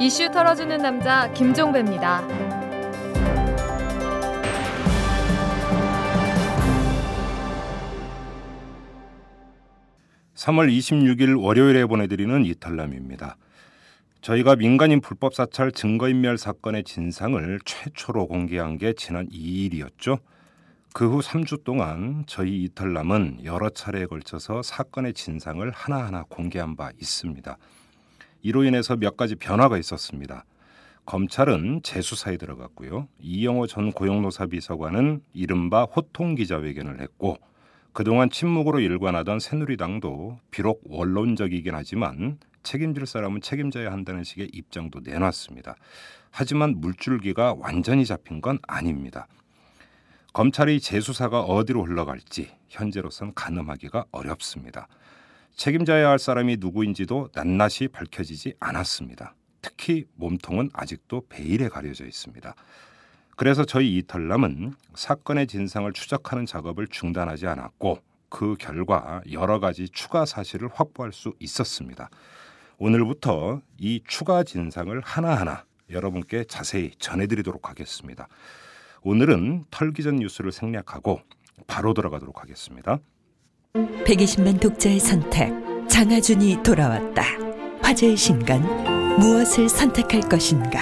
이슈 털어주는 남자 김종배입니다. 3월 26일 월요일에 보내드리는 이탈남입니다. 저희가 민간인 불법 사찰 증거인멸 사건의 진상을 최초로 공개한 게 지난 2일이었죠. 그 후 3주 동안 저희 이탈남은 여러 차례에 걸쳐서 사건의 진상을 하나하나 공개한 바 있습니다. 이로 인해서 몇 가지 변화가 있었습니다. 검찰은 재수사에 들어갔고요. 이영호 전 고용노사 비서관은 이른바 호통 기자회견을 했고 그동안 침묵으로 일관하던 새누리당도 비록 원론적이긴 하지만 책임질 사람은 책임져야 한다는 식의 입장도 내놨습니다. 하지만 물줄기가 완전히 잡힌 건 아닙니다. 검찰의 재수사가 어디로 흘러갈지 현재로선 가늠하기가 어렵습니다. 책임져야 할 사람이 누구인지도 낱낱이 밝혀지지 않았습니다. 특히 몸통은 아직도 베일에 가려져 있습니다. 그래서 저희 이탈남은 사건의 진상을 추적하는 작업을 중단하지 않았고 그 결과 여러 가지 추가 사실을 확보할 수 있었습니다. 오늘부터 이 추가 진상을 하나하나 여러분께 자세히 전해드리도록 하겠습니다. 오늘은 털기 전 뉴스를 생략하고 바로 들어가도록 하겠습니다. 120만 독자의 선택 장하준이 돌아왔다. 화제의 신간 무엇을 선택할 것인가?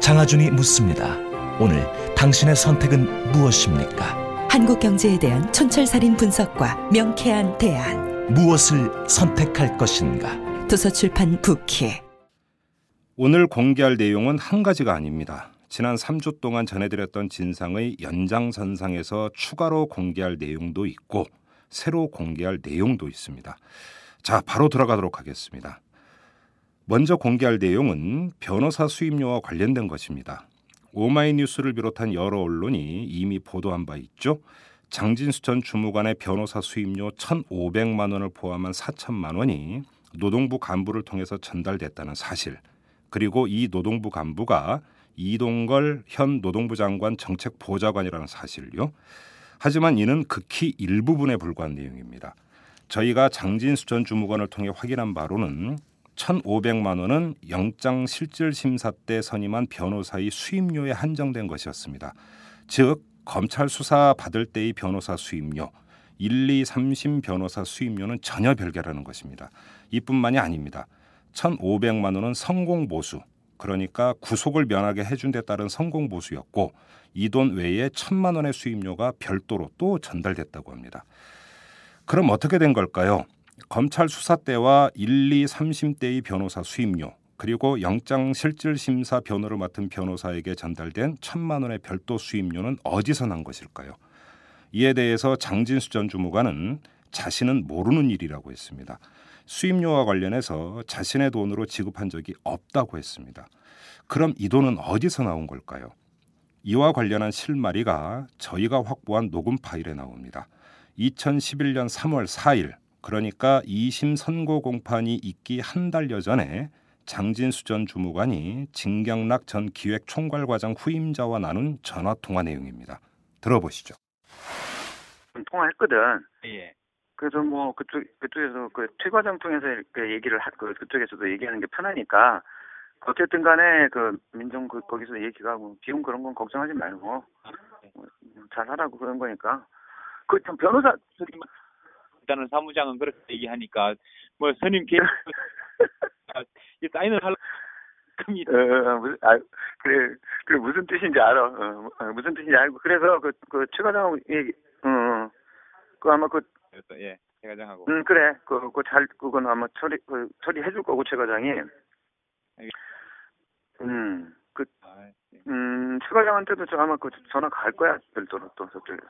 장하준이 묻습니다. 오늘 당신의 선택은 무엇입니까? 한국 경제에 대한 촌철살인 분석과 명쾌한 대안. 무엇을 선택할 것인가? 도서출판 부키. 오늘 공개할 내용은 한 가지가 아닙니다. 지난 3주 동안 전해드렸던 진상의 연장선상에서 추가로 공개할 내용도 있고 새로 공개할 내용도 있습니다. 자, 바로 들어가도록 하겠습니다. 먼저 공개할 내용은 변호사 수임료와 관련된 것입니다. 오마이뉴스를 비롯한 여러 언론이 이미 보도한 바 있죠. 장진수 전 주무관의 변호사 수임료 1,500만 원을 포함한 4천만 원이 노동부 간부를 통해서 전달됐다는 사실, 그리고 이 노동부 간부가 이동걸 현 노동부 장관 정책보좌관이라는 사실요. 하지만 이는 극히 일부분에 불과한 내용입니다. 저희가 장진수 전 주무관을 통해 확인한 바로는 1,500만 원은 영장 실질 심사 때 선임한 변호사의 수임료에 한정된 것이었습니다. 즉 검찰 수사 받을 때의 변호사 수임료, 1, 2, 3심 변호사 수임료는 전혀 별개라는 것입니다. 이뿐만이 아닙니다. 1,500만 원은 성공 보수, 그러니까 구속을 면하게 해준 데 따른 성공 보수였고 이 돈 외에 천만 원의 수임료가 별도로 또 전달됐다고 합니다. 그럼 어떻게 된 걸까요? 검찰 수사 때와 1, 2, 3심 때의 변호사 수임료 그리고 영장 실질 심사 변호를 맡은 변호사에게 전달된 천만 원의 별도 수임료는 어디서 난 것일까요? 이에 대해서 장진수 전 주무관은 자신은 모르는 일이라고 했습니다. 수임료와 관련해서 자신의 돈으로 지급한 적이 없다고 했습니다. 그럼 이 돈은 어디서 나온 걸까요? 이와 관련한 실마리가 저희가 확보한 녹음 파일에 나옵니다. 2011년 3월 4일 그러니까 2심 선고 공판이 있기 한 달여 전에 장진수 전 주무관이 진경락 전 기획총괄과장 후임자와 나눈 전화 통화 내용입니다. 들어보시죠. 통화했거든. 예. 그래서 뭐 그쪽 그쪽에서 그 최과장 통해서 그 얘기를 하, 그 그쪽에서도 얘기하는 게 편하니까 어쨌든 간에 그 민정 그 거기서 얘기가 뭐 비용 그런 건 걱정하지 말고 뭐, 잘 하라고 그런 거니까 그 참 변호사 일단은 사무장은 그렇게 얘기하니까 뭐 선임 계획 이 사인을 할 겁니다. 어, 어, 무슨 아 그래 그 무슨 뜻인지 알아. 어, 어, 무슨 뜻인지 알고 그래서 그그 최과장 얘기 어, 어. 그 아마 그 예, 최 과장하고. 음 그래 그그잘 그건 아마 처리 그 처리해 줄 거고 최 과장이. 아, 예. 음, 최 과장한테도 저 아마 그 전화 갈 거야, 별도로 또 저쪽에서.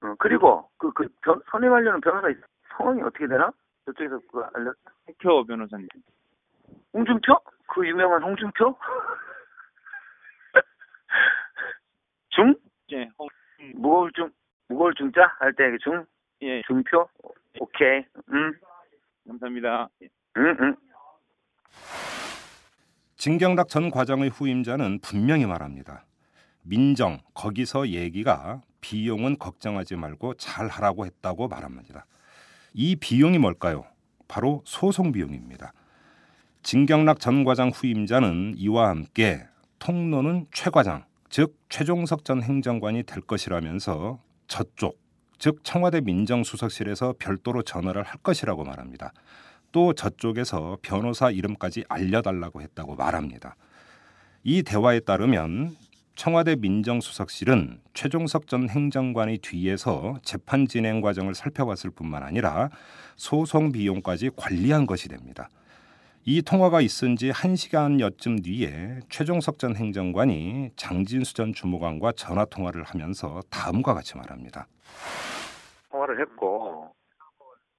어, 그리고 그, 그, 변, 선임하려는 변호사 성함이 어떻게 되나? 저쪽에서 그 알려, 홍표 변호사님. 홍준표? 그 유명한 홍준표? 중? 예, 홍, 무거울 중, 무거울 중자? 할 때 중? 예, 중표? 오케이. 음, 감사합니다. 예. 음, 음. 진경락 전 과장의 후임자는 분명히 말합니다. 민정 거기서 얘기가 비용은 걱정하지 말고 잘 하라고 했다고 말합니다. 이 비용이 뭘까요? 바로 소송 비용입니다. 진경락 전 과장 후임자는 이와 함께 통로는 최 과장, 즉 최종석 전 행정관이 될 것이라면서 저쪽, 즉 청와대 민정수석실에서 별도로 전화를 할 것이라고 말합니다. 또 저쪽에서 변호사 이름까지 알려달라고 했다고 말합니다. 이 대화에 따르면 청와대 민정수석실은 최종석 전 행정관이 뒤에서 재판 진행 과정을 살펴봤을 뿐만 아니라 소송 비용까지 관리한 것이 됩니다. 이 통화가 있은 지 1시간여쯤 뒤에 최종석 전 행정관이 장진수 전 주무관과 전화 통화를 하면서 다음과 같이 말합니다. 통화를 했고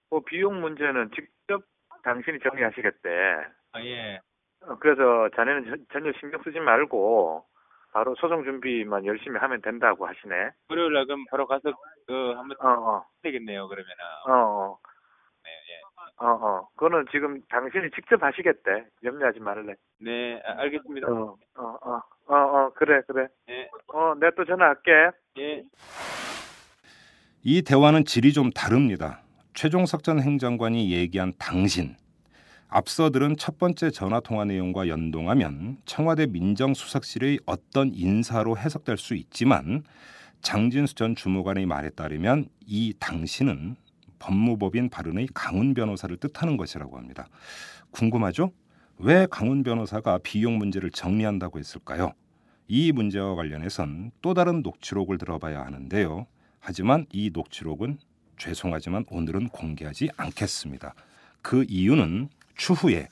그 비용 문제는 직접 당신이 정리하시겠대. 아, 예. 어, 그래서 자네는 전- 전혀 신경 쓰지 말고 바로 소송 준비만 열심히 하면 된다고 하시네. 월요일 날 그럼 바로 가서 그 한번 어, 어, 되겠네요. 그러면은. 어, 어, 네, 예. 어, 어. 그거는 지금 당신이 직접 하시겠대. 염려하지 말래. 네, 아, 알겠습니다. 어, 어, 어, 어, 어, 그래, 그래. 네, 어, 내가 또 전화할게. 예. 이 대화는 질이 좀 다릅니다. 최종석 전 행정관이 얘기한 당신. 앞서 들은 첫 번째 전화 통화 내용과 연동하면 청와대 민정수석실의 어떤 인사로 해석될 수 있지만 장진수 전 주무관의 말에 따르면 이 당신은 법무법인 발언의 강훈 변호사를 뜻하는 것이라고 합니다. 궁금하죠? 왜 강훈 변호사가 비용 문제를 정리한다고 했을까요? 이 문제와 관련해선 또 다른 녹취록을 들어봐야 하는데요. 하지만 이 녹취록은 죄송하지만 오늘은 공개하지 않겠습니다. 그 이유는 추후에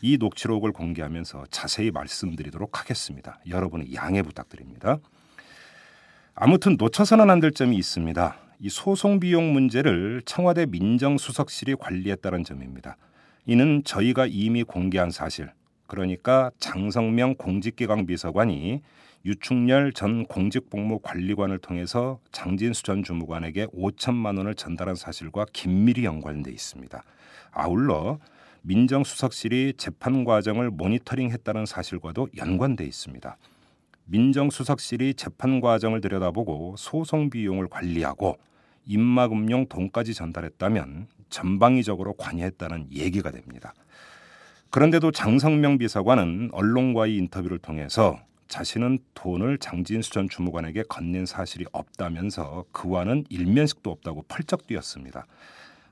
이 녹취록을 공개하면서 자세히 말씀드리도록 하겠습니다. 여러분의 양해 부탁드립니다. 아무튼 놓쳐서는 안 될 점이 있습니다. 이 소송 비용 문제를 청와대 민정수석실이 관리했다는 점입니다. 이는 저희가 이미 공개한 사실, 그러니까 장성명 공직기강 비서관이 유충렬 전 공직복무관리관을 통해서 장진수 전 주무관에게 5천만 원을 전달한 사실과 긴밀히 연관돼 있습니다. 아울러 민정수석실이 재판 과정을 모니터링했다는 사실과도 연관돼 있습니다. 민정수석실이 재판 과정을 들여다보고 소송 비용을 관리하고 입막음용 돈까지 전달했다면 전방위적으로 관여했다는 얘기가 됩니다. 그런데도 장성명 비서관은 언론과의 인터뷰를 통해서 자신은 돈을 장진수 전 주무관에게 건넨 사실이 없다면서 그와는 일면식도 없다고 펄쩍 뛰었습니다.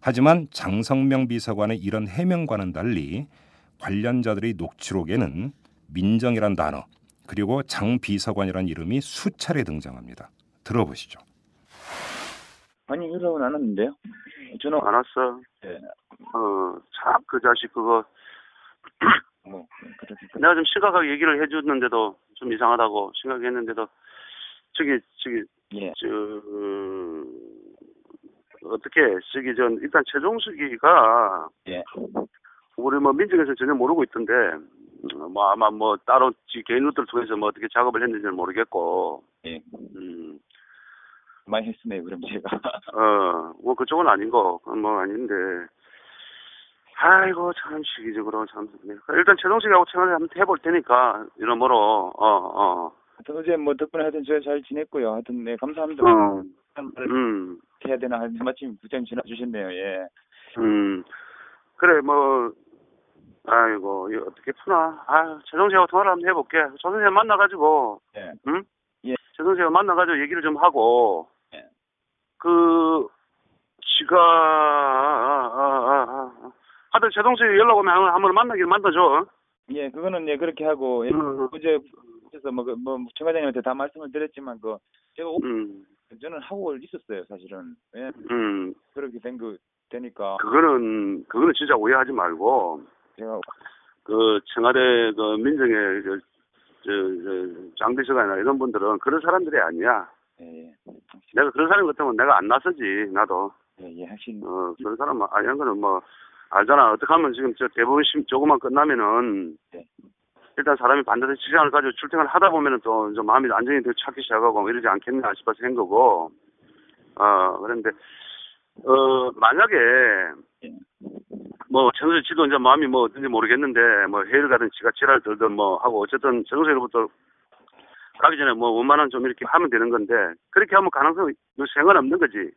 하지만 장성명 비서관의 이런 해명과는 달리 관련자들의 녹취록에는 민정이란 단어 그리고 장 비서관이란 이름이 수차례 등장합니다. 들어보시죠. 아니 연락은 안 왔는데요. 전화 안 왔어. 예. 어, 참, 그 자식 그거. 뭐 그렇게 내가 좀 심각하게 얘기를 해줬는데도 좀 이상하다고 생각했는데도 저기, 저기, 예. 저, 어떻게, 저기, 전, 일단 최종수기가 예. 우리 뭐 민정에서 전혀 모르고 있던데, 음, 뭐 아마 뭐 따로 지 개인 루트를 통해서 뭐 어떻게 작업을 했는지는 모르겠고, 예. 음, 많이 했으네요. 그럼 제가 어, 뭐 그쪽은 아닌 거, 뭐 아닌데. 아이고, 참, 시기적으로 참. 네. 일단 최동식하고 채널을 한번 해볼 테니까, 이러므로, 어, 어. 하여튼 어제 뭐 덕분에 하여튼 제가 잘 지냈고요. 하여튼 네 감사합니다. 어. 음, 해야 되나 하여튼 마침 부장 전화 주셨네요. 예. 음. 그래, 뭐, 아이고, 이거 어떻게 푸나. 아, 최동식하고 통화를 한번 해볼게. 조 선생 만나가지고, 예. 응? 예. 최동식하고 만나가지고 얘기를 좀 하고, 예. 그, 지가, 아, 아, 아, 아. 하여튼 최동식 연락 오면 한번- 한번 만나길 만나줘. 예, 그거는 예 그렇게 하고 예. 음. 어제 그래서 뭐, 그, 뭐 청과장님한테 다 말씀을 드렸지만 그 제가 오- 음, 저는 하고 있었어요 사실은. 예. 음. 그렇게 된 거 되니까 그거는 그거는 진짜 오해하지 말고 제가 그 청와대 그 민정의 저, 저, 저 장비서관이나 이런 분들은 그런 사람들이 아니야. 예, 예. 내가 그런 사람 같으면 내가 안 나서지 나도. 예, 예, 하신 어 그런 사람 아니한 거는 뭐 알잖아. 어떻게 하면 지금 저 대부분 심 조금만 끝나면은 네. 일단 사람이 반드시 시간을 가지고 출퇴근을 하다 보면은 또좀 마음이 안정이 더 찾기 시작하고 뭐 이러지 않겠나 싶어서 한 거고. 어 그런데 어 만약에 예. 뭐 정수 지도 이제 마음이 뭐 어떤지 모르겠는데 뭐 회의를 가든 지가 지랄 들든 뭐 하고 어쨌든 정수로부터 가기 전에 뭐 원만한 좀 이렇게 하면 되는 건데 그렇게 하면 가능성이 생은 없는 거지.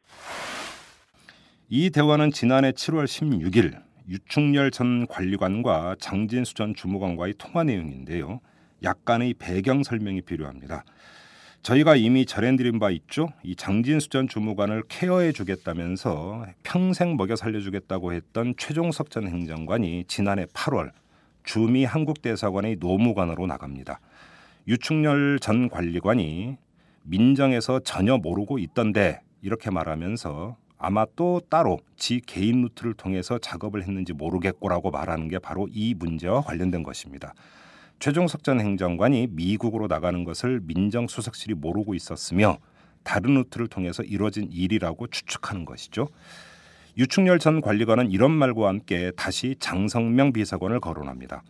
이 대화는 지난해 7월 16일 유충렬 전 관리관과 장진수 전 주무관과의 통화 내용인데요. 약간의 배경 설명이 필요합니다. 저희가 이미 전해드린 바 있죠. 이 장진수 전 주무관을 케어해 주겠다면서 평생 먹여 살려주겠다고 했던 최종석 전 행정관이 지난해 8월 주미 한국대사관의 노무관으로 나갑니다. 유충렬 전 관리관이 민정에서 전혀 모르고 있던데 이렇게 말하면서 아마 또 따로 지 개인 루트를 통해서 작업을 했는지 모르겠고라고 말하는 게 바로 이 문제와 관련된 것입니다. 최종석 전 행정관이 미국으로 나가는 것을 민정수석실이 모르고 있었으며 다른 루트를 통해서 이루어진 일이라고 추측하는 것이죠. 류충렬 전 관리관은 이런 말과 함께 다시 장석명 비서관을 거론합니다.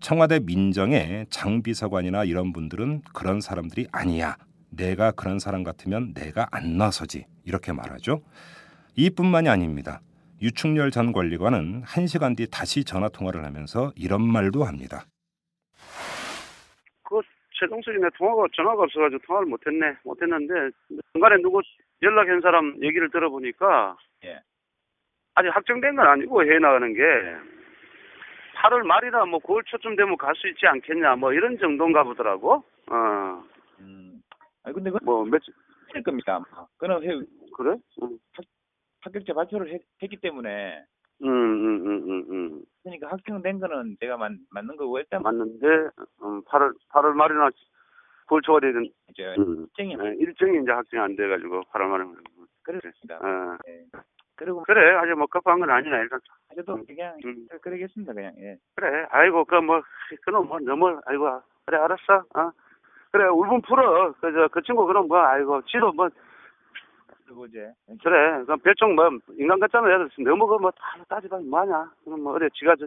청와대 민정의 장 비서관이나 이런 분들은 그런 사람들이 아니야. 내가 그런 사람 같으면 내가 안 나서지. 이렇게 말하죠. 이뿐만이 아닙니다. 유충렬 전 관리관은 한 시간 뒤 다시 전화 통화를 하면서 이런 말도 합니다. 그 최동석이 내 통화가 전화가 없어가지고 통화를 못했네 못했는데 중간에 누구 연락한 사람 얘기를 들어보니까 예. 아직 확정된 건 아니고 해 나가는 게 8월 말이나 뭐 9월 초쯤 되면 갈 수 있지 않겠냐 뭐 이런 정도인가 보더라고 어뭐 음. 아니 근데 그 며칠 할 겁니다. 그는 해, 그래 응. 합격자 발표를 했, 기 때문에 음, 음, 음, 음, 음. 그러니까 확정된 거는 제가 맞, 맞는 거고 일단 맞는데 음, 8월 8월 말이나 9월 초가 되는 이제 음. 일정이 예, 일정이 이제 확정이 안 돼가지고 8월 말에 그렇습니다. 어. 예. 그리고 그래 아직 뭐 급한 건 아니네 일단 저도 그냥 음. 그러겠습니다. 그냥 예. 그래 아이고 그뭐 그놈 뭐 너무 아이고 그래 알았어 어 그래 울분 풀어 그저 그 친구 그럼 뭐 아이고 지도 뭐 이제 그래 그럼 별종 뭐 인간 같잖아 애들 너무 그뭐 따지다 뭐하냐 그럼 뭐 어래 지가 저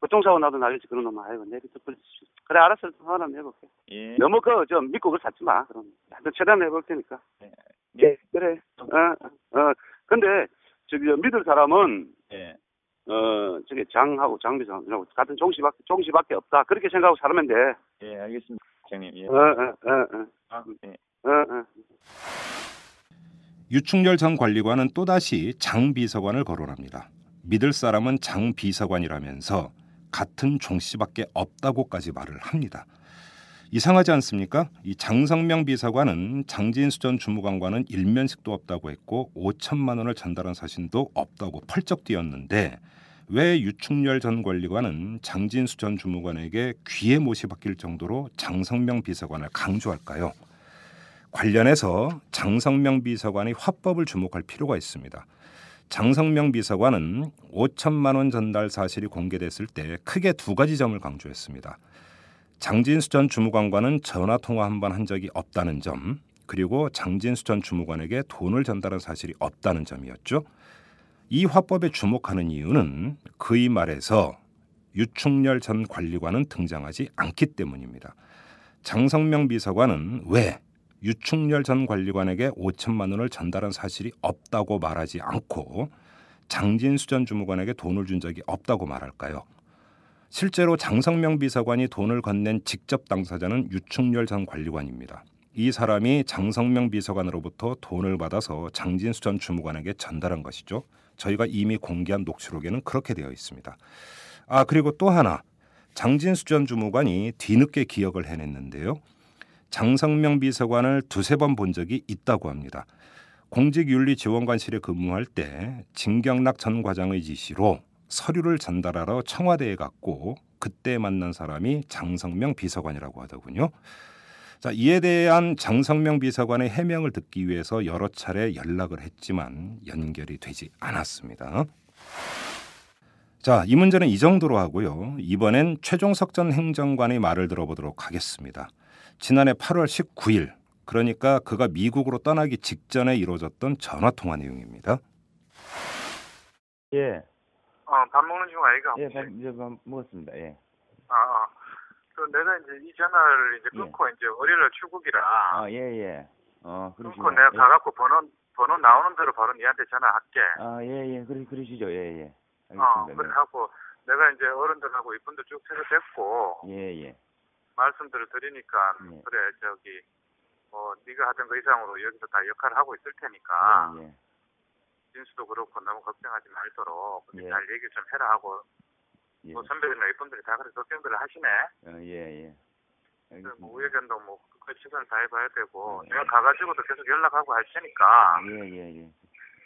교통사고 나도 나겠지 그런 놈 아이고 내 밑에 뿌리 그래 알았어 하나 해볼게 예. 너무 그저 믿고 그걸 찾지 마 그럼 나도 최대한 해볼 테니까 예. 그래 어어 근데 저기 저 믿을 사람은 예. 어 저기 장하고 장비장하고 같은 종씨밖에 종씨밖에 없다 그렇게 생각하고 살면 돼 예, 알겠습니다. 장님. 예. 어, 어, 어, 어. 아, 예. 어, 어. 유충렬 전 관리관은 또다시 장 비서관을 거론합니다. 믿을 사람은 장 비서관이라면서 같은 종 씨밖에 없다고까지 말을 합니다. 이상하지 않습니까? 이 장성명 비서관은 장진수 전 주무관과는 일면식도 없다고 했고 5천만 원을 전달한 사실도 없다고 펄쩍 뛰었는데 왜 유충렬 전 관리관은 장진수 전 주무관에게 귀에 못이 박힐 정도로 장성명 비서관을 강조할까요? 관련해서 장성명 비서관의 화법을 주목할 필요가 있습니다. 장성명 비서관은 5천만 원 전달 사실이 공개됐을 때 크게 두 가지 점을 강조했습니다. 장진수 전 주무관과는 전화 통화 한번한 적이 없다는 점, 그리고 장진수 전 주무관에게 돈을 전달한 사실이 없다는 점이었죠. 이 화법에 주목하는 이유는 그의 말에서 유충렬 전 관리관은 등장하지 않기 때문입니다. 장성명 비서관은 왜 유충렬 전 관리관에게 5천만 원을 전달한 사실이 없다고 말하지 않고 장진수 전 주무관에게 돈을 준 적이 없다고 말할까요? 실제로 장성명 비서관이 돈을 건넨 직접 당사자는 유충렬 전 관리관입니다. 이 사람이 장성명 비서관으로부터 돈을 받아서 장진수 전 주무관에게 전달한 것이죠. 저희가 이미 공개한 녹취록에는 그렇게 되어 있습니다. 아 그리고 또 하나 장진수 전 주무관이 뒤늦게 기억을 해냈는데요. 장성명 비서관을 두세 번 본 적이 있다고 합니다. 공직윤리지원관실에 근무할 때 진경락 전 과장의 지시로 서류를 전달하러 청와대에 갔고 그때 만난 사람이 장성명 비서관이라고 하더군요. 자, 이에 대한 장성명 비서관의 해명을 듣기 위해서 여러 차례 연락을 했지만 연결이 되지 않았습니다. 자, 이 문제는 이 정도로 하고요. 이번엔 최종석 전 행정관의 말을 들어보도록 하겠습니다. 지난해 8월 19일, 그러니까 그가 미국으로 떠나기 직전에 이루어졌던 전화 통화 내용입니다. 예. 어, 밥 먹는 중 아이가? 예, 밥, 이제 밥 먹었습니다. 예. 아, 아. 그 내가 이제 이 전화를 이제 예. 끊고 이제 월요일 출국이라 아, 예, 예. 어, 그러시죠. 끊고 내가 예. 가갖고 번호 번호 나오는 대로 바로 니한테 전화할게. 아, 예, 예. 그러, 그러시죠. 예, 예. 어, 알겠습니다. 그래갖고 내가 이제 어른들하고 이분들 쭉 퇴소됐고 네. 예, 예. 말씀들을 드리니까 네. 그래 저기 뭐 네가 하던 그 이상으로 여기서 다 역할을 하고 있을 테니까 예, 예. 진수도 그렇고 너무 걱정하지 말도록 예. 잘 얘기 좀 해라 하고 예. 뭐 선배들이나 이분들이 다 그래 걱정들을 하시네. 어, 예, 예. 뭐 우회전도 뭐그 최선을 다해봐야 되고 네. 내가 가가지고도 계속 연락하고 할 테니까 예, 예, 예.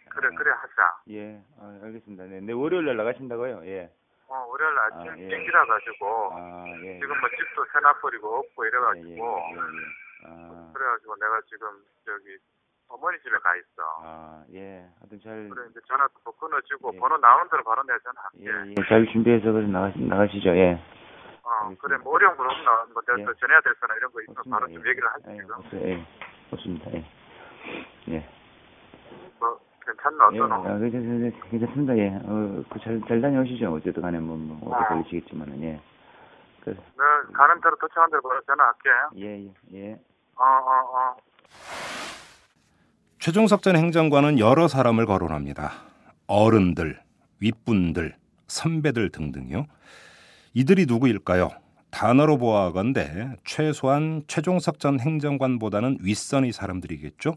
그래 아, 그래 하자. 예, 아, 알겠습니다. 네, 내 월요일 날 나가신다고요? 예. 어 월요일 아침 아, 예. 땡기라 가지고 아, 예. 지금 뭐 집도 세나버리고 없고 예, 예, 이래가지고 예, 예. 아, 그래가지고 내가 지금 저기 어머니 집에 가 있어. 아, 예. 하여튼 잘, 그래 이제 전화도 또 끊어지고 예. 번호 나오는 대로 바로 내가 전화할게. 예, 예. 잘 준비해서 그래 나가, 나가시죠. 예. 어 알겠습니다. 그래 뭐 어려운 건 없나 뭐 내가 예. 또 전해야 될 거나 이런 거 있으면 없습니다. 바로 좀 예. 얘기를 하지 예, 지금. 없어요. 예. 없습니다. 예. 예. 뭐 괜찮나 예, 어떠노? 아, 괜찮, 괜찮습니다. 예. 어, 그 잘, 잘 다녀오시죠. 어쨌든 간에 뭐, 뭐, 오래 아. 걸리시겠지만은, 예. 그, 내가 가는 대로 도착한 대로 바로 전화할게. 예, 예, 예. 어 어 어. 최종석 전 행정관은 여러 사람을 거론합니다. 어른들, 윗분들, 선배들 등등요. 이들이 누구일까요? 단어로 보아하건대 최소한 최종석 전 행정관보다는 윗선의 사람들이겠죠.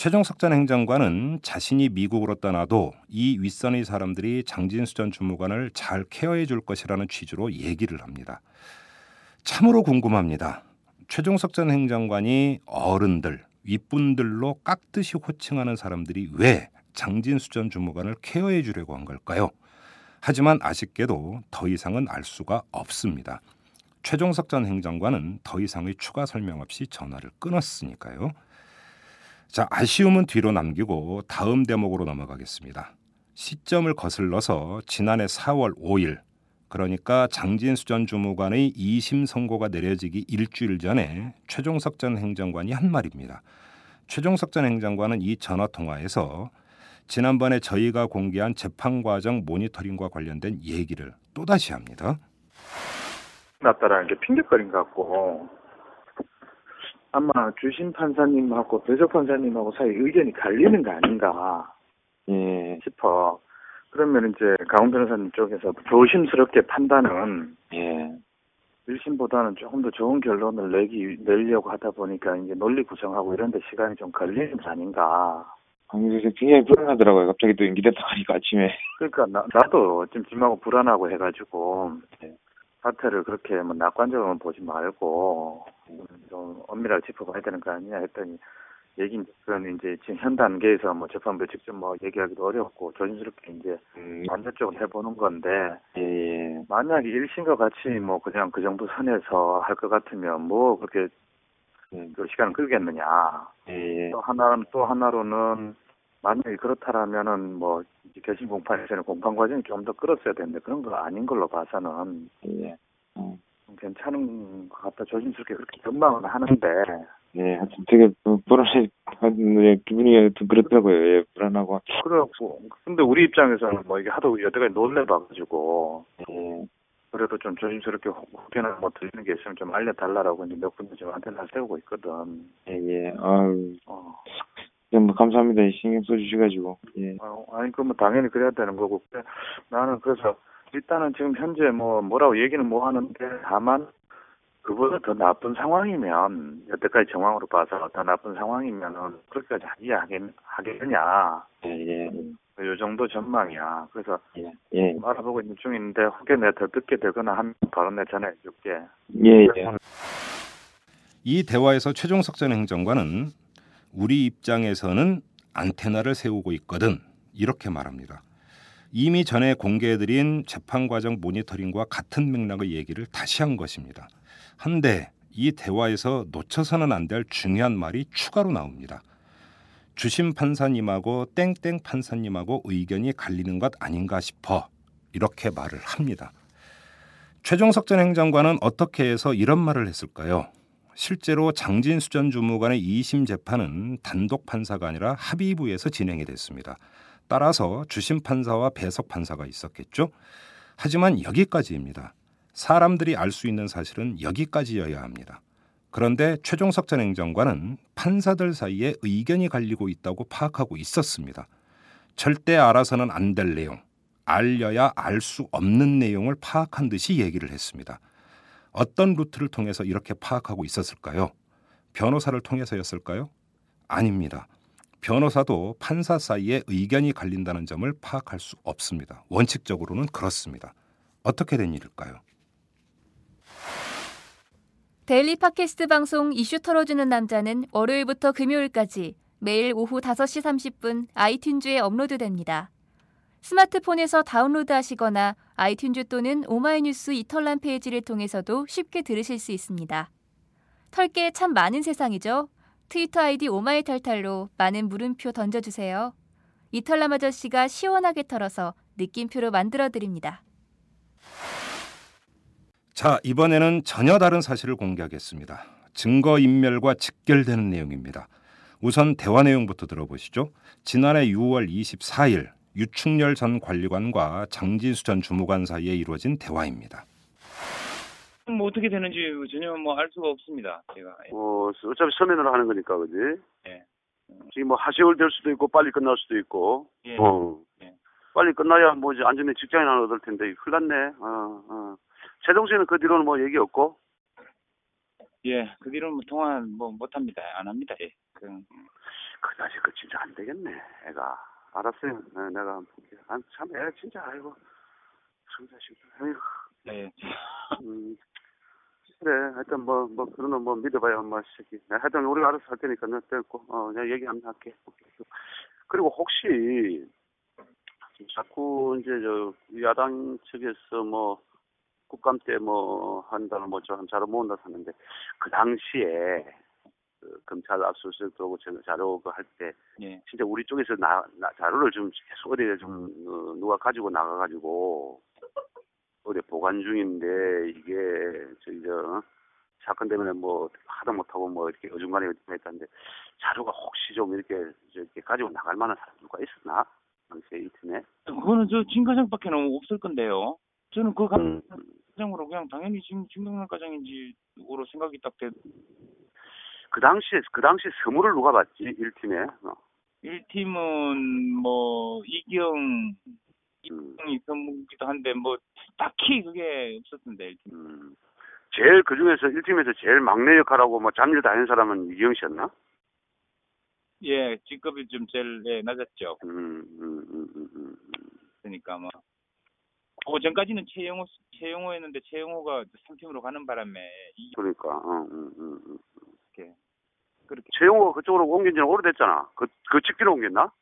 최종석 전 행정관은 자신이 미국으로 떠나도 이 윗선의 사람들이 장진수 전 주무관을 잘 케어해 줄 것이라는 취지로 얘기를 합니다. 참으로 궁금합니다. 최종석 전 행정관이 어른들, 윗분들로 깍듯이 호칭하는 사람들이 왜 장진수 전 주무관을 케어해 주려고 한 걸까요? 하지만 아쉽게도 더 이상은 알 수가 없습니다. 최종석 전 행정관은 더 이상의 추가 설명 없이 전화를 끊었으니까요. 자, 아쉬움은 뒤로 남기고 다음 대목으로 넘어가겠습니다. 시점을 거슬러서 지난해 4월 5일 그러니까 장진수 전 주무관의 2심 선고가 내려지기 일주일 전에 최종석 전 행정관이 한 말입니다. 최종석 전 행정관은 이 전화 통화에서 지난번에 저희가 공개한 재판 과정 모니터링과 관련된 얘기를 또다시 합니다. 났다라는 게 핑계거린 것 같고 아마 주심 판사님하고 배석 판사님하고 사이 의견이 갈리는 거 아닌가 예, 싶어. 그러면 이제 강원 변호사님 쪽에서 조심스럽게 판단은 예. 1심보다는 조금 더 좋은 결론을 내기 내려고 하다 보니까 이제 논리 구성하고 이런 데 시간이 좀 걸리는 거 아닌가. 아니, 그래서 굉장히 불안하더라고요. 갑자기 또 연기됐다 하니까 아침에. 그러니까 나, 나도 좀 짐하고 불안하고 해가지고 사태를 그렇게 뭐 낙관적으로 보지 말고 좀 엄밀하게 짚어봐야 되는 거 아니냐 했더니 얘긴 그건 이제 지금 현 단계에서 뭐 재판부에 직접 뭐 얘기하기도 어렵고 조심스럽게 이제 완전적으로 해보는 건데 예, 예. 만약에 일심과 같이 뭐 그냥 그 정도 선에서 할 것 같으면 뭐 그렇게 그 시간을 끌겠느냐 예, 예. 또 하나는 또 하나로는 만약에 그렇다라면은 뭐 이제 개심 공판에서는 공판 과정이 좀 더 끌었어야 되는데 그런 거 아닌 걸로 봐서는 예. 어. 좀 괜찮은 것 같다 조심스럽게 그렇게 전망은 하는데 예, 하여튼 되게 부- 불안해, 예, 기분이 좀 그렇더라고요. 예, 불안하고. 그래갖고 근데 우리 입장에서는 뭐 이게 하도 여태까지 놀래봐가지고 예, 그래도 좀 조심스럽게 혹여나 뭐 들리는 게 있으면 좀 알려달라고 이제 몇 군데 좀 안테나 세우고 있거든. 예, 예. 아유, 어. 예, 뭐, 감사합니다. 신경 써주셔가지고. 예. 어, 아니 그뭐 당연히 그래야 되는 거고 나는 그래서 일단은 지금 현재 뭐 뭐라고 얘기는 뭐 하는데 다만 그보다 더 나쁜 상황이면 여태까지 정황으로 봐서 더 나쁜 상황이면은 그렇게까지 이해하겠 하겠느냐 예, 예. 요 정도 전망이야 그래서 예, 예. 알아보고 있는 중인데 혹여 내가 더 듣게 되거나 하면 바로 내 전화해 줄게 예, 예. 이 대화에서 최종석 전 행정관은 우리 입장에서는 안테나를 세우고 있거든 이렇게 말합니다. 이미 전에 공개해드린 재판 과정 모니터링과 같은 맥락의 얘기를 다시 한 것입니다. 한데 이 대화에서 놓쳐서는 안 될 중요한 말이 추가로 나옵니다. 주심 판사님하고 땡땡 판사님하고 의견이 갈리는 것 아닌가 싶어 이렇게 말을 합니다. 최종석 전 행정관은 어떻게 해서 이런 말을 했을까요? 실제로 장진수 전 주무관의 2심 재판은 단독 판사가 아니라 합의부에서 진행이 됐습니다. 따라서 주심 판사와 배석 판사가 있었겠죠. 하지만 여기까지입니다. 사람들이 알 수 있는 사실은 여기까지여야 합니다. 그런데 최종석 전 행정관은 판사들 사이에 의견이 갈리고 있다고 파악하고 있었습니다. 절대 알아서는 안 될 내용, 알려야 알 수 없는 내용을 파악한 듯이 얘기를 했습니다. 어떤 루트를 통해서 이렇게 파악하고 있었을까요? 변호사를 통해서였을까요? 아닙니다. 변호사도 판사 사이에 의견이 갈린다는 점을 파악할 수 없습니다. 원칙적으로는 그렇습니다. 어떻게 된 일일까요? daily 팟캐스트 방송 이슈 털어주는 남자는 월요일부터 금요일까지 매일 오후 5시 30분 아이튠즈에 업로드됩니다. 스마트폰에서 다운로드 하시거나 아이튠즈 또는 오마이뉴스 이털남 페이지를 통해서도 쉽게 들으실 수 있습니다. 털게 참 많은 세상이죠. 트위터 아이디 오마이탈탈로 많은 물음표 던져주세요. 이털남 아저씨가 시원하게 털어서 느낌표로 만들어드립니다. 자, 이번에는 전혀 다른 사실을 공개하겠습니다. 증거인멸과 직결되는 내용입니다. 우선 대화 내용부터 들어보시죠. 지난해 6월 24일 유충렬 전 관리관과 장진수 전 주무관 사이에 이루어진 대화입니다. 뭐 어떻게 되는지 전혀 뭐 알 수가 없습니다. 제가. 어, 어차피 서면으로 하는 거니까, 그지? 예. 지금 뭐 하세월 될 수도 있고, 빨리 끝날 수도 있고. 예. 어. 예. 빨리 끝나야 뭐 이제 안전에 직장이나 얻을 텐데, 났네. 어, 어. 최동 씨는 그 뒤로는 뭐 얘기 없고? 예. 그 뒤로는 뭐 통화 뭐 못합니다. 안 합니다. 예. 그, 그다지 그 진짜 안 되겠네, 애가. 알았어요. 네, 내가 한번 볼게. 아, 참, 애 진짜, 아이고. 참 자식, 아이고. 예. 음, 그래, 하여튼 뭐, 뭐, 그런 놈뭐 믿어봐야 엄마 새끼. 네, 하여튼 우리가 알아서 할 테니까 너 됐고, 어, 내가 얘기 한번 할게. 그리고 혹시, 자꾸 이제 저, 야당 측에서 뭐, 국감 때 뭐, 한다는 뭐, 저, 자료 모은다 하는데, 그 당시에, 그 검찰 압수수색도 하고 저 자료 그 할 때, 예. 진짜 우리 쪽에서 나, 나 자료를 좀 계속 어디에 좀, 어, 누가 가지고 나가가지고, 어디 보관 중인데 이게 저기 저 사건 때문에 뭐 하다 못하고 뭐 이렇게 어중간에 했다는데 자료가 혹시 좀 이렇게 이렇게 가지고 나갈 만한 사람 누가 있었나 당시에 이 팀에 그거는 저 진과장밖에 는 없을 건데요. 저는 그 음, 과장으로 그냥 당연히 지금 진경란 과장인지로 생각이 딱 돼. 그 당시에 그 당시 서물을 누가 받지 1팀에 어. 1팀은 뭐 이경 음, 이경이 있었기도 한데 뭐 딱히 그게 없었던데 1팀. 음. 제일 그 중에서 1팀에서 제일 막내 역할하고 뭐 잠일 다한 사람은 이경 씨였나? 예, 직급이 좀 제일 예, 낮았죠. 음, 음, 음, 음, 음. 그러니까 뭐. 그 전까지는 최영호 최영호였는데 최영호가 3팀으로 가는 바람에 이 그러니까 어, 음, 음, 음. 이렇게 그렇게 최용호가 그쪽으로 옮긴 지는 오래됐잖아. 그, 그 직기로 옮겼나?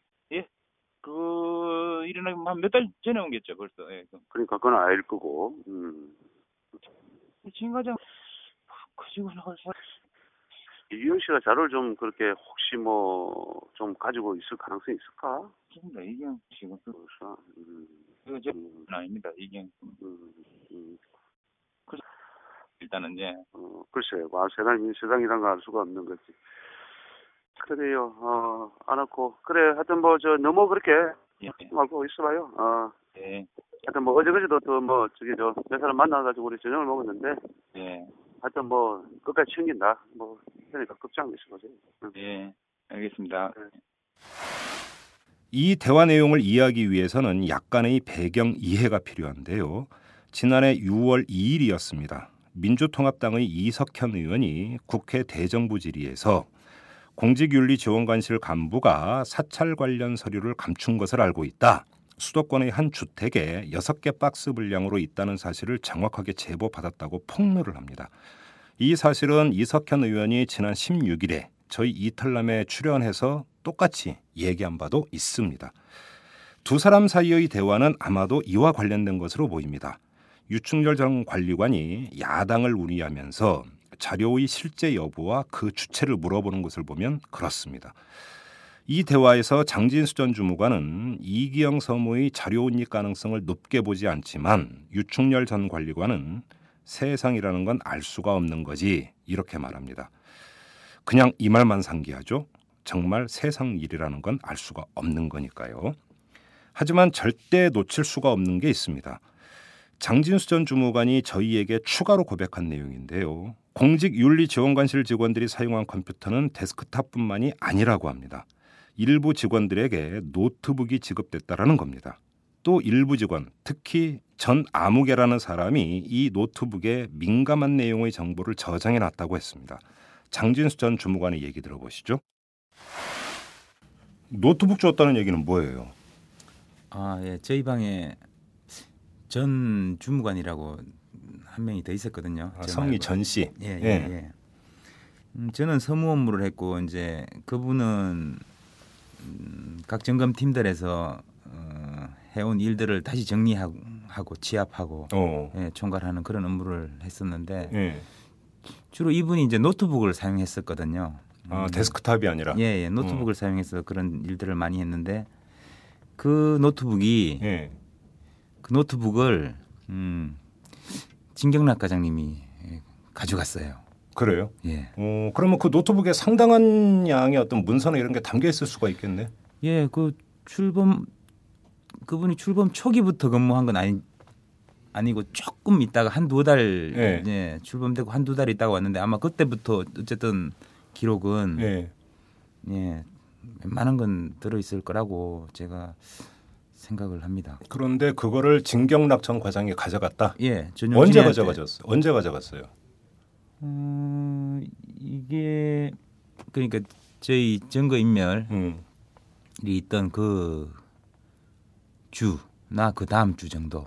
그 일어나기 한몇 달 전에 옮겼죠 벌써. 예. 그 그러니까 그건 아닐 거고. 음. 진 과장 가지고 나갈 사 이기영 씨가 자료를 좀 그렇게 혹시 뭐 좀 가지고 있을 가능성이 있을까? 없습니다. 이경 지금 그 그래서 음, 이거 저 음, 아닙니다. 이경 음, 음. 일단은 이제 어, 글쎄요. 아, 세상이 세상이란 걸 알 수가 없는 거지. 그래요. 어, 안 왔고. 그래. 하여튼 뭐 저 너무 그렇게 예, 말고 있어봐요. 어, 예, 하여튼 뭐 어제 그제도 또 뭐 저기 저몇 사람 만나가지고 우리 저녁을 먹었는데 예, 하여튼 뭐 끝까지 챙긴다. 뭐 그러니까 걱정 있어보세요. 응. 예, 알겠습니다. 이 대화 내용을 이해하기 위해서는 약간의 배경 이해가 필요한데요. 지난해 6월 2일이었습니다. 민주통합당의 이석현 의원이 국회 대정부 질의에서 공직윤리지원관실 간부가 사찰 관련 서류를 감춘 것을 알고 있다. 수도권의 한 주택에 6개 박스 분량으로 있다는 사실을 정확하게 제보받았다고 폭로를 합니다. 이 사실은 이석현 의원이 지난 16일에 저희 이탈남에 출연해서 똑같이 얘기한 바도 있습니다. 두 사람 사이의 대화는 아마도 이와 관련된 것으로 보입니다. 유충렬 전 관리관이 야당을 운의하면서 자료의 실제 여부와 그 주체를 물어보는 것을 보면 그렇습니다. 이 대화에서 장진수 전 주무관은 이기영 서무의 자료 운입 가능성을 높게 보지 않지만 유충렬 전 관리관은 세상이라는 건 알 수가 없는 거지 이렇게 말합니다. 그냥 이 말만 상기하죠. 정말 세상 일이라는 건 알 수가 없는 거니까요. 하지만 절대 놓칠 수가 없는 게 있습니다. 장진수 전 주무관이 저희에게 추가로 고백한 내용인데요. 공직 윤리 지원관실 직원들이 사용한 컴퓨터는 데스크탑뿐만이 아니라고 합니다. 일부 직원들에게 노트북이 지급됐다라는 겁니다. 또 일부 직원, 특히 전 아무개라는 사람이 이 노트북에 민감한 내용의 정보를 저장해 놨다고 했습니다. 장진수 전 주무관의 얘기 들어보시죠. 노트북 줬다는 얘기는 뭐예요? 아, 예. 저희 방에 전 주무관이라고 한 명이 더 있었거든요. 아, 성이 전 씨. 예, 예, 예. 예. 음, 저는 서무 업무를 했고 이제 그분은 음, 각 점검 팀들에서 어, 해온 일들을 다시 정리하고 하고 취합하고 어. 예, 총괄하는 그런 업무를 했었는데 예. 주로 이분이 이제 노트북을 사용했었거든요. 아, 음, 데스크탑이 아니라. 예, 예, 노트북을 사용해서 그런 일들을 많이 했는데 그 노트북이 예. 그 노트북을 음, 진경락 과장님이 예, 가져갔어요. 그래요? 예. 어, 그러면 그 노트북에 상당한 양의 어떤 문서나 이런 게 담겨 있을 수가 있겠네. 예, 그 출범 그분이 출범 초기부터 근무한 건 아니 아니고 조금 있다가 한 두 달 예. 예, 출범되고 한 두 달 있다가 왔는데 아마 그때부터 어쨌든 기록은 예. 예, 웬만한 건 들어 있을 거라고 제가 생각을 합니다. 그런데 그거를 진경락 전 과장이 가져갔다. 예, 언제. 가져가셨어요? 언제 가져갔어요? 어, 이게 그러니까 저희 증거 인멸이 음. 있던 그 주나 그 다음 주 정도.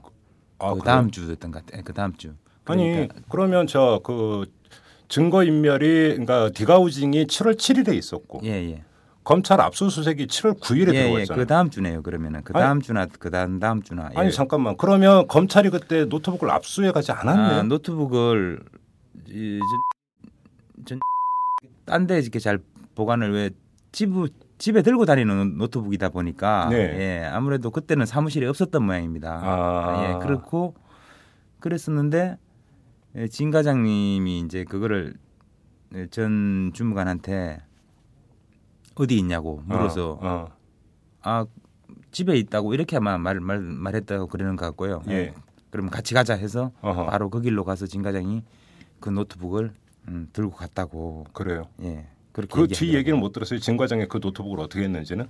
아, 그? 다음 주였던 것 같아요. 그 다음 주. 아니 그러니까 그러면 저 그 증거 인멸이 그러니까 디가우징이 7월 7일에 있었고 예, 예. 검찰 압수수색이 7월 9일에 예, 예. 들어갔잖아요. 그 다음 주네요. 그러면은 그 다음 주나 그 다음 다음 주나. 예. 아니 잠깐만 그러면 검찰이 그때 노트북을 압수해 가지 않았네요. 아, 노트북을 이, 전, 딴데 이렇게 잘 보관을 왜 집, 집에 들고 다니는 노트북이다 보니까 네. 예, 아무래도 그때는 사무실에 없었던 모양입니다. 아. 예, 그렇고 그랬었는데 예, 진 과장님이 이제 그거를 예, 전 주무관한테 어디 있냐고 물어서 어, 어. 아 집에 있다고 이렇게 아마 말, 말 말했다고 그러는 것 같고요. 예. 그럼 같이 가자 해서 어허. 바로 그 길로 가서 진 과장이 그 노트북을 음, 들고 갔다고. 그래요. 예. 그렇게 그뒤 얘기하더라고요. 얘기는 못 들었어요. 진 과장이 그 노트북을 어떻게 했는지는.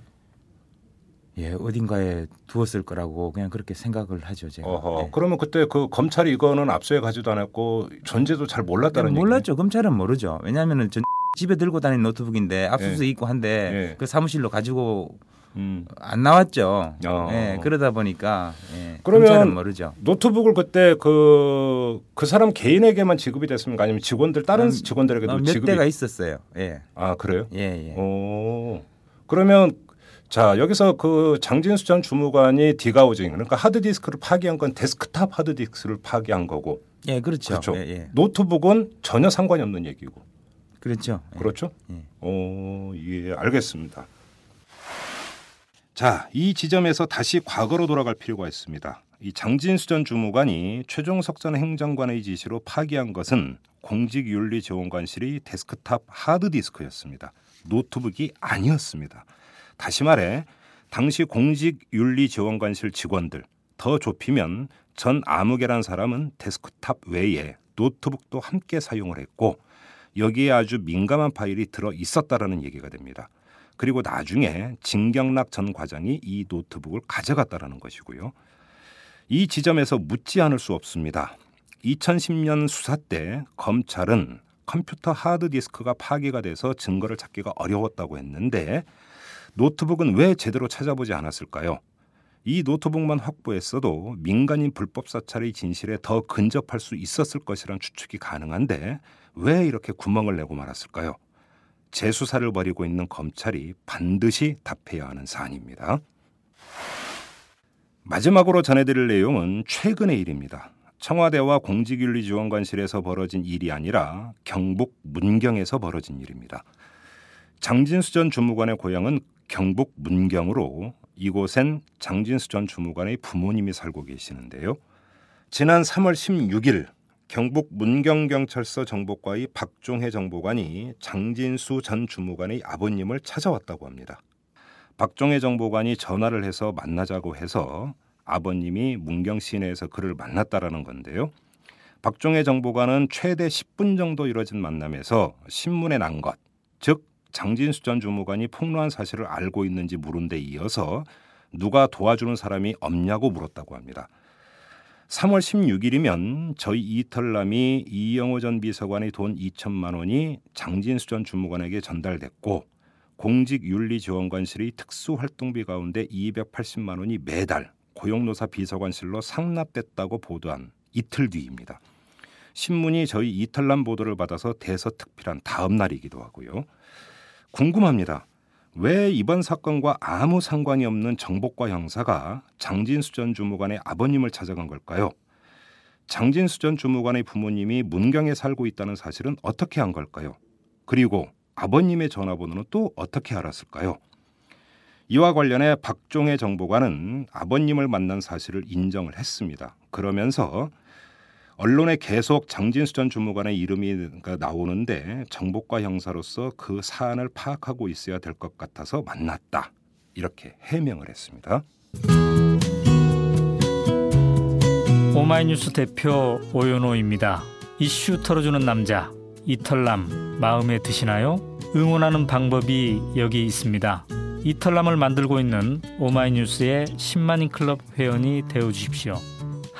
예, 어딘가에 두었을 거라고 그냥 그렇게 생각을 하죠, 제가. 어허. 예. 그러면 그때 그 검찰이 이거는 압수해 가지도 않았고 존재도 잘 몰랐다는 얘기. 몰랐죠. 검찰은 모르죠. 왜냐하면은 전 집에 들고 다니는 노트북인데 압수수색 있고 한데 예. 그 사무실로 가지고 음. 안 나왔죠. 어. 예, 그러다 보니까 예, 그러면 모르죠. 노트북을 그때 그, 그 사람 개인에게만 지급이 됐습니까? 아니면 직원들, 다른 음, 직원들에게도 어, 몇 지급이. 대가 있었어요. 예, 아, 그래요? 예, 예. 오. 그러면 자, 여기서 그 장진수 전 주무관이 디가우징, 그러니까 하드디스크를 파기한 건 데스크탑 하드디스크를 파기한 거고. 예, 그렇죠. 그렇죠. 예, 예. 노트북은 전혀 상관이 없는 얘기고. 그렇죠. 예. 그렇죠? 예. 오, 예, 알겠습니다. 자, 이 지점에서 다시 과거로 돌아갈 필요가 있습니다. 이 장진수 전 주무관이 최종석 전 행정관의 지시로 파기한 것은 공직윤리지원관실의 데스크탑 하드디스크였습니다. 노트북이 아니었습니다. 다시 말해 당시 공직윤리지원관실 직원들 더 좁히면 전 아무개란 사람은 데스크탑 외에 노트북도 함께 사용을 했고 여기에 아주 민감한 파일이 들어 있었다라는 얘기가 됩니다. 그리고 나중에 진경락 전 과장이 이 노트북을 가져갔다라는 것이고요. 이 지점에서 묻지 않을 수 없습니다. 2010년 수사 때 검찰은 컴퓨터 하드디스크가 파기가 돼서 증거를 찾기가 어려웠다고 했는데 노트북은 왜 제대로 찾아보지 않았을까요? 이 노트북만 확보했어도 민간인 불법 사찰의 진실에 더 근접할 수 있었을 것이란 추측이 가능한데 왜 이렇게 구멍을 내고 말았을까요? 재수사를 벌이고 있는 검찰이 반드시 답해야 하는 사안입니다. 마지막으로 전해드릴 내용은 최근의 일입니다. 청와대와 공직윤리지원관실에서 벌어진 일이 아니라 경북 문경에서 벌어진 일입니다. 장진수 전 주무관의 고향은 경북 문경으로 이곳엔 장진수 전 주무관의 부모님이 살고 계시는데요. 지난 3월 16일 경북 문경경찰서 정보과의 박종혜 정보관이 장진수 전 주무관의 아버님을 찾아왔다고 합니다. 박종혜 정보관이 전화를 해서 만나자고 해서 아버님이 문경 시내에서 그를 만났다라는 건데요. 박종혜 정보관은 최대 10분 정도 이뤄진 만남에서 신문에 난 것, 즉 장진수 전 주무관이 폭로한 사실을 알고 있는지 물은 데 이어서 누가 도와주는 사람이 없냐고 물었다고 합니다. 3월 16일이면 저희 이털남이 이영호 전 비서관의 돈 2천만 원이 장진수 전 주무관에게 전달됐고 공직윤리지원관실의 특수활동비 가운데 280만 원이 매달 고용노사 비서관실로 상납됐다고 보도한 이틀 뒤입니다. 신문이 저희 이탈남 보도를 받아서 대서특필한 다음 날이기도 하고요. 궁금합니다. 왜 이번 사건과 아무 상관이 없는 정복과 형사가 장진수 전 주무관의 아버님을 찾아간 걸까요? 장진수 전 주무관의 부모님이 문경에 살고 있다는 사실은 어떻게 한 걸까요? 그리고 아버님의 전화번호는 또 어떻게 알았을까요? 이와 관련해 박종혜 정보관은 아버님을 만난 사실을 인정을 했습니다. 그러면서 언론에 계속 장진수 전 주무관의 이름이 나오는데 정복과 형사로서 그 사안을 파악하고 있어야 될 것 같아서 만났다. 이렇게 해명을 했습니다. 오마이뉴스 대표 오연호입니다. 이슈 털어주는 남자 이털남 마음에 드시나요? 응원하는 방법이 여기 있습니다. 이털남을 만들고 있는 오마이뉴스의 10만인 클럽 회원이 되어 주십시오.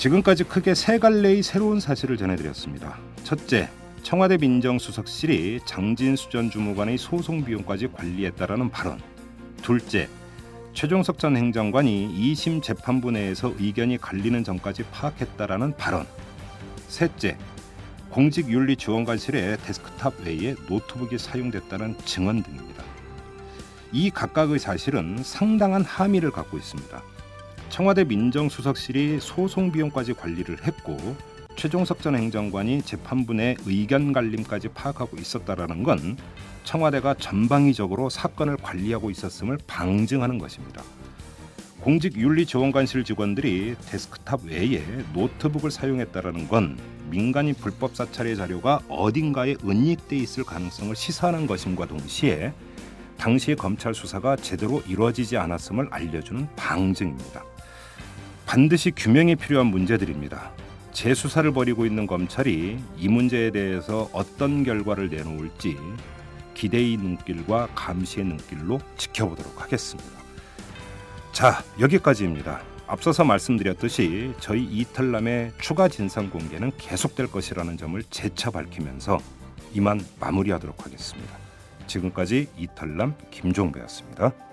지금까지 크게 세 갈래의 새로운 사실을 전해드렸습니다. 첫째, 청와대 민정수석실이 장진수 전 주무관의 소송 비용까지 관리했다라는 발언. 둘째, 최종석 전 행정관이 2심 재판부 내에서 의견이 갈리는 점까지 파악했다라는 발언. 셋째, 공직윤리지원관실의 데스크탑 외에 노트북이 사용됐다는 증언 등입니다. 이 각각의 사실은 상당한 함의를 갖고 있습니다. 청와대 민정수석실이 소송 비용까지 관리를 했고 최종석 전 행정관이 재판부 내 의견 갈림까지 파악하고 있었다라는 건 청와대가 전방위적으로 사건을 관리하고 있었음을 방증하는 것입니다. 공직윤리지원관실 직원들이 데스크탑 외에 노트북을 사용했다라는 건 민간인 불법 사찰의 자료가 어딘가에 은닉돼 있을 가능성을 시사하는 것임과 동시에 당시 검찰 수사가 제대로 이루어지지 않았음을 알려주는 방증입니다. 반드시 규명이 필요한 문제들입니다. 재수사를 벌이고 있는 검찰이 이 문제에 대해서 어떤 결과를 내놓을지 기대의 눈길과 감시의 눈길로 지켜보도록 하겠습니다. 자, 여기까지입니다. 앞서서 말씀드렸듯이 저희 이탈남의 추가 진상 공개는 계속될 것이라는 점을 재차 밝히면서 이만 마무리하도록 하겠습니다. 지금까지 이탈남 김종배였습니다.